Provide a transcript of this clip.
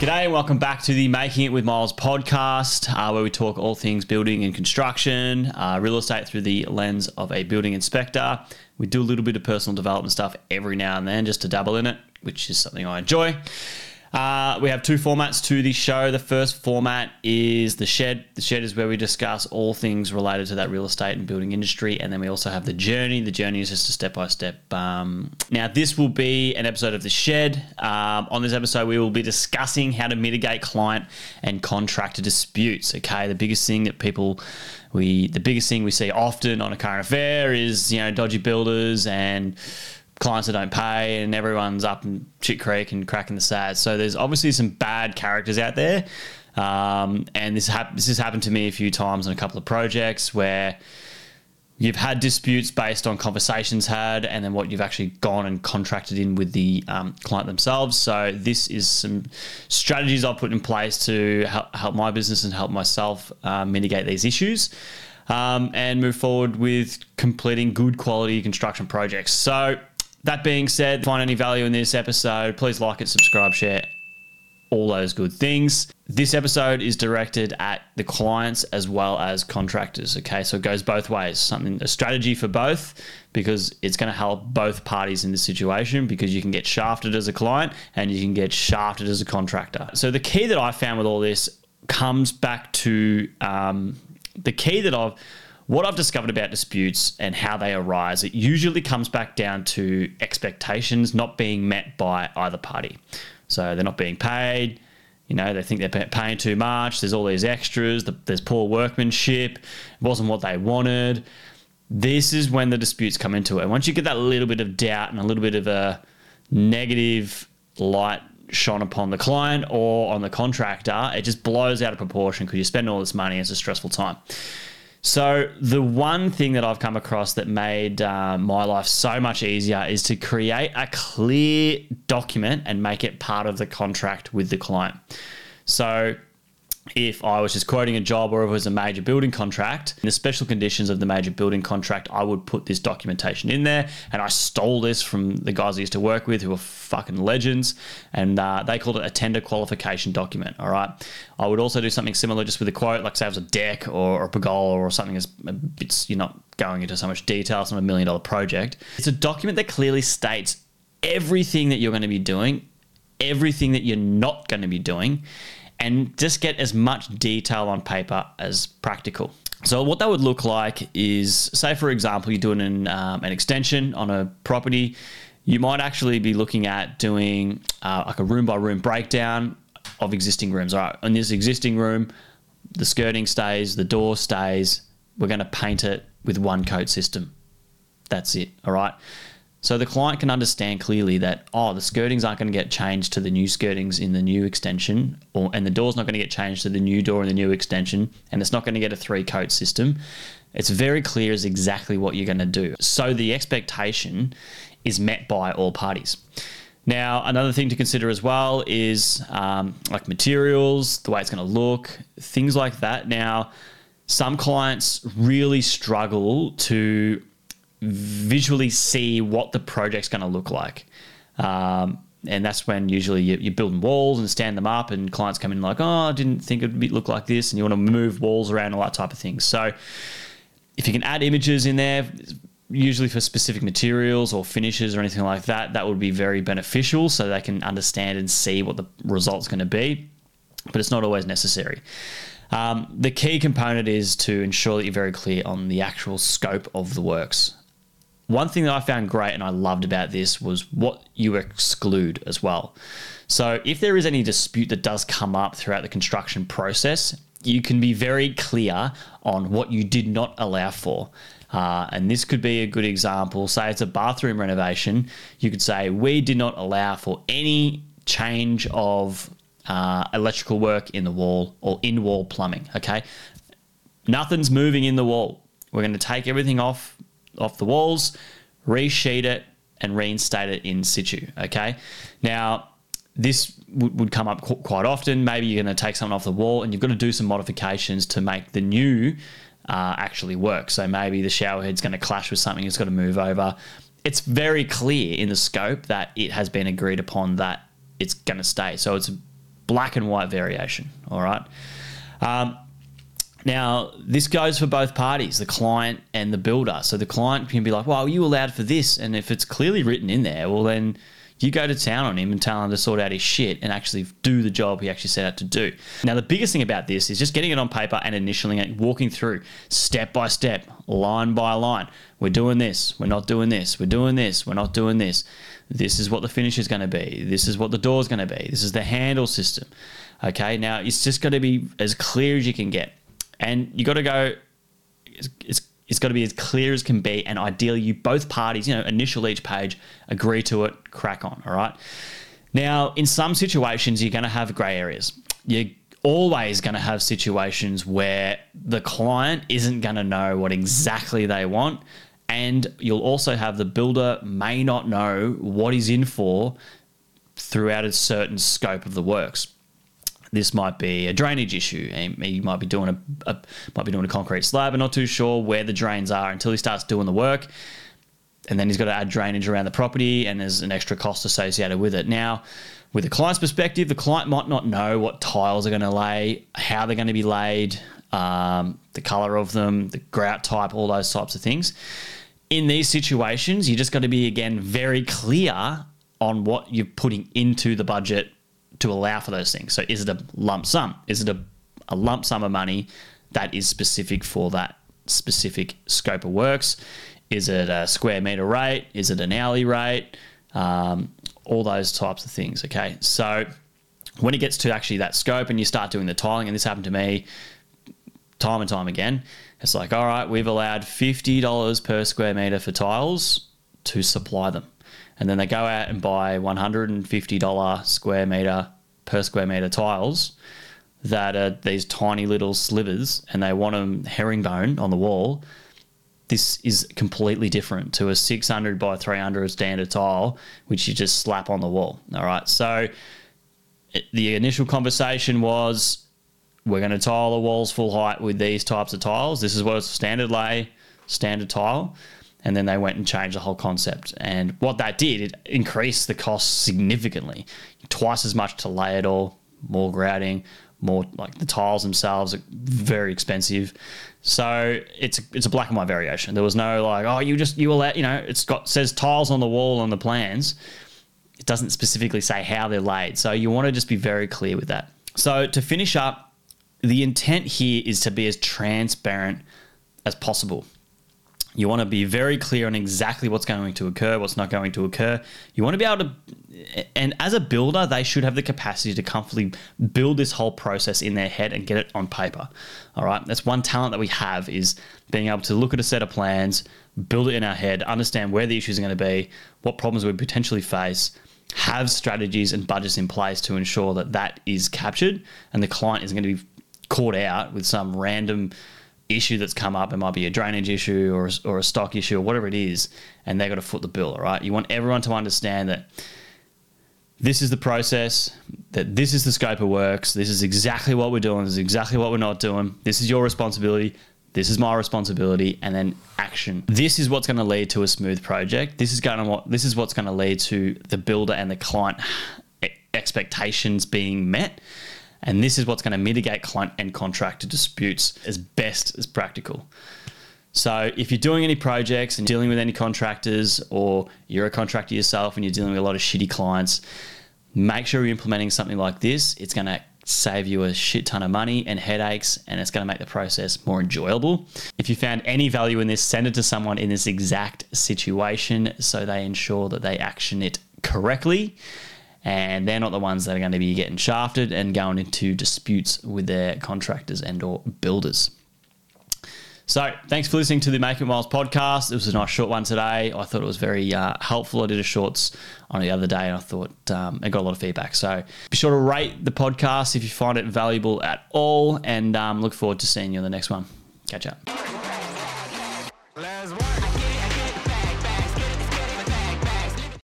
G'day and welcome back to the Making It with Myles podcast, uh, where we talk all things building and construction, uh, real estate through the lens of a building inspector. We do a little bit of personal development stuff every now and then just to dabble in it, which is something I enjoy. Uh, we have two formats to the show. The first format is the shed. The shed is where we discuss all things related to that real estate and building industry, and then we also have the journey. The journey is just a step by step. Now, this will be an episode of the shed. Um, on this episode, we will be discussing how to mitigate client and contractor disputes. Okay, the biggest thing that people we the biggest thing we see often on a current affair is you know dodgy builders and clients that don't pay and everyone's up in shit creek and cracking the sads. So there's obviously some bad characters out there. Um, and this, hap- this has happened to me a few times on a couple of projects where you've had disputes based on conversations had and then what you've actually gone and contracted in with the um, client themselves. So this is some strategies I've put in place to help, help my business and help myself uh, mitigate these issues. Um, and move forward with completing good quality construction projects. So, that being said, find any value in this episode, please like it, subscribe, share, all those good things. This episode is directed at the clients as well as contractors. Okay, so it goes both ways. Something a strategy for both because it's going to help both parties in this situation because you can get shafted as a client and you can get shafted as a contractor. So the key that I found with all this comes back to um, the key that I've what I've discovered about disputes and how they arise, it usually comes back down to expectations not being met by either party. So they're not being paid. You know, they think they're paying too much. There's all these extras. There's poor workmanship. It wasn't what they wanted. This is when the disputes come into it. Once you get that little bit of doubt and a little bit of a negative light shone upon the client or on the contractor, it just blows out of proportion because you spend all this money. It's a stressful time. So, the one thing that I've come across that made uh, my life so much easier is to create a clear document and make it part of the contract with the client. So, if I was just quoting a job or if it was a major building contract, in the special conditions of the major building contract, I would put this documentation in there. And I stole this from the guys I used to work with who were fucking legends. And uh, they called it a tender qualification document. All right. I would also do something similar just with a quote, like say it was a deck or, a pergola or something it's, you're not going into so much detail, it's not a million dollar project. It's a document that clearly states everything that you're going to be doing, everything that you're not going to be doing and just get as much detail on paper as practical. So what that would look like is, say for example, you're doing an, um, an extension on a property, you might actually be looking at doing uh, like a room by room breakdown of existing rooms. All right, in this existing room, the skirting stays, the door stays. We're going to paint it with one coat system. That's it. All right. So the client can understand clearly that oh the skirtings aren't going to get changed to the new skirtings in the new extension, or and the door's not going to get changed to the new door in the new extension, and it's not going to get a three coat system. It's very clear as exactly what you're going to do. So the expectation is met by all parties. Now, another thing to consider as well is um, like materials, the way it's going to look, things like that. Now, some clients really struggle to visually see what the project's going to look like. Um, and that's when usually you, you're building walls and stand them up, and clients come in like, oh, I didn't think it would look like this, and you want to move walls around, all that type of thing. So if you can add images in there, usually for specific materials or finishes or anything like that, that would be very beneficial so they can understand and see what the result's going to be. But it's not always necessary. Um, the key component is to ensure that you're very clear on the actual scope of the works. One thing that I found great and I loved about this was what you exclude as well. So, if there is any dispute that does come up throughout the construction process, you can be very clear on what you did not allow for. Uh, and this could be a good example. Say it's a bathroom renovation, you could say, We did not allow for any change of uh, electrical work in the wall or in wall plumbing. Okay. Nothing's moving in the wall. We're going to take everything off off the walls, resheet it, and reinstate it in situ. Okay. Now, this would, would come up qu- quite often. Maybe you're going to take something off the wall and you've got to do some modifications to make the new uh, actually work. So maybe the shower head's going to clash with something, it's got to move over. It's very clear in the scope that it has been agreed upon that it's going to stay. So it's a black and white variation. All right. Um, now, this goes for both parties, the client and the builder. So the client can be like, well, are you allowed for this. And if it's clearly written in there, well, then you go to town on him and tell him to sort out his shit and actually do the job he actually set out to do. Now, the biggest thing about this is just getting it on paper and initialing it, walking through step by step, line by line. We're doing this, we're not doing this, we're doing this, we're not doing this. This is what the finish is going to be. This is what the door is going to be. This is the handle system. Okay, now it's just got to be as clear as you can get and you got to go. It's, it's it's got to be as clear as can be, and ideally, you both parties, you know, initial each page, agree to it, crack on. All right. Now, in some situations, you're going to have grey areas. You're always going to have situations where the client isn't going to know what exactly they want, and you'll also have the builder may not know what he's in for throughout a certain scope of the works this might be a drainage issue. He might be doing a, a, might be doing a concrete slab, and not too sure where the drains are until he starts doing the work. And then he's got to add drainage around the property, and there's an extra cost associated with it. Now, with the client's perspective, the client might not know what tiles are going to lay, how they're going to be laid, um, the color of them, the grout type, all those types of things. In these situations, you just got to be again very clear on what you're putting into the budget to allow for those things. So is it a lump sum? Is it a, a lump sum of money that is specific for that specific scope of works? Is it a square meter rate? Is it an hourly rate? Um, all those types of things. Okay. So when it gets to actually that scope and you start doing the tiling, and this happened to me time and time again, it's like, all right, we've allowed $50 per square meter for tiles to supply them and then they go out and buy $150 square meter per square meter tiles that are these tiny little slivers and they want them herringbone on the wall. This is completely different to a 600 by 300 standard tile which you just slap on the wall. All right so the initial conversation was we're going to tile the walls full height with these types of tiles. This is what it's standard lay standard tile and then they went and changed the whole concept. And what that did, it increased the cost significantly, twice as much to lay it all, more grouting, more like the tiles themselves are very expensive. So it's it's a black and white variation. There was no like, oh, you just you let you know, it's got says tiles on the wall on the plans. It doesn't specifically say how they're laid. So you want to just be very clear with that. So to finish up, the intent here is to be as transparent as possible. You want to be very clear on exactly what's going to occur, what's not going to occur. You want to be able to, and as a builder, they should have the capacity to comfortably build this whole process in their head and get it on paper. All right, that's one talent that we have is being able to look at a set of plans, build it in our head, understand where the issues are going to be, what problems we potentially face, have strategies and budgets in place to ensure that that is captured, and the client isn't going to be caught out with some random issue that's come up. It might be a drainage issue or a, or a stock issue or whatever it is, and they've got to foot the bill. All right, you want everyone to understand that this is the process, that this is the scope of works, this is exactly what we're doing, this is exactly what we're not doing, this is your responsibility, this is my responsibility, and then action. This is what's going to lead to a smooth project. This is going to what this is what's going to lead to the builder and the client eh, expectations being met. And this is what's going to mitigate client and contractor disputes as best as practical. So, if you're doing any projects and dealing with any contractors, or you're a contractor yourself and you're dealing with a lot of shitty clients, make sure you're implementing something like this. It's going to save you a shit ton of money and headaches, and it's going to make the process more enjoyable. If you found any value in this, send it to someone in this exact situation so they ensure that they action it correctly and they're not the ones that are going to be getting shafted and going into disputes with their contractors and or builders. So, thanks for listening to the Make It Myles podcast. It was a nice short one today. I thought it was very uh, helpful. I did a shorts on the other day and I thought um, I got a lot of feedback. So, be sure to rate the podcast if you find it valuable at all and um, look forward to seeing you in the next one. Catch up.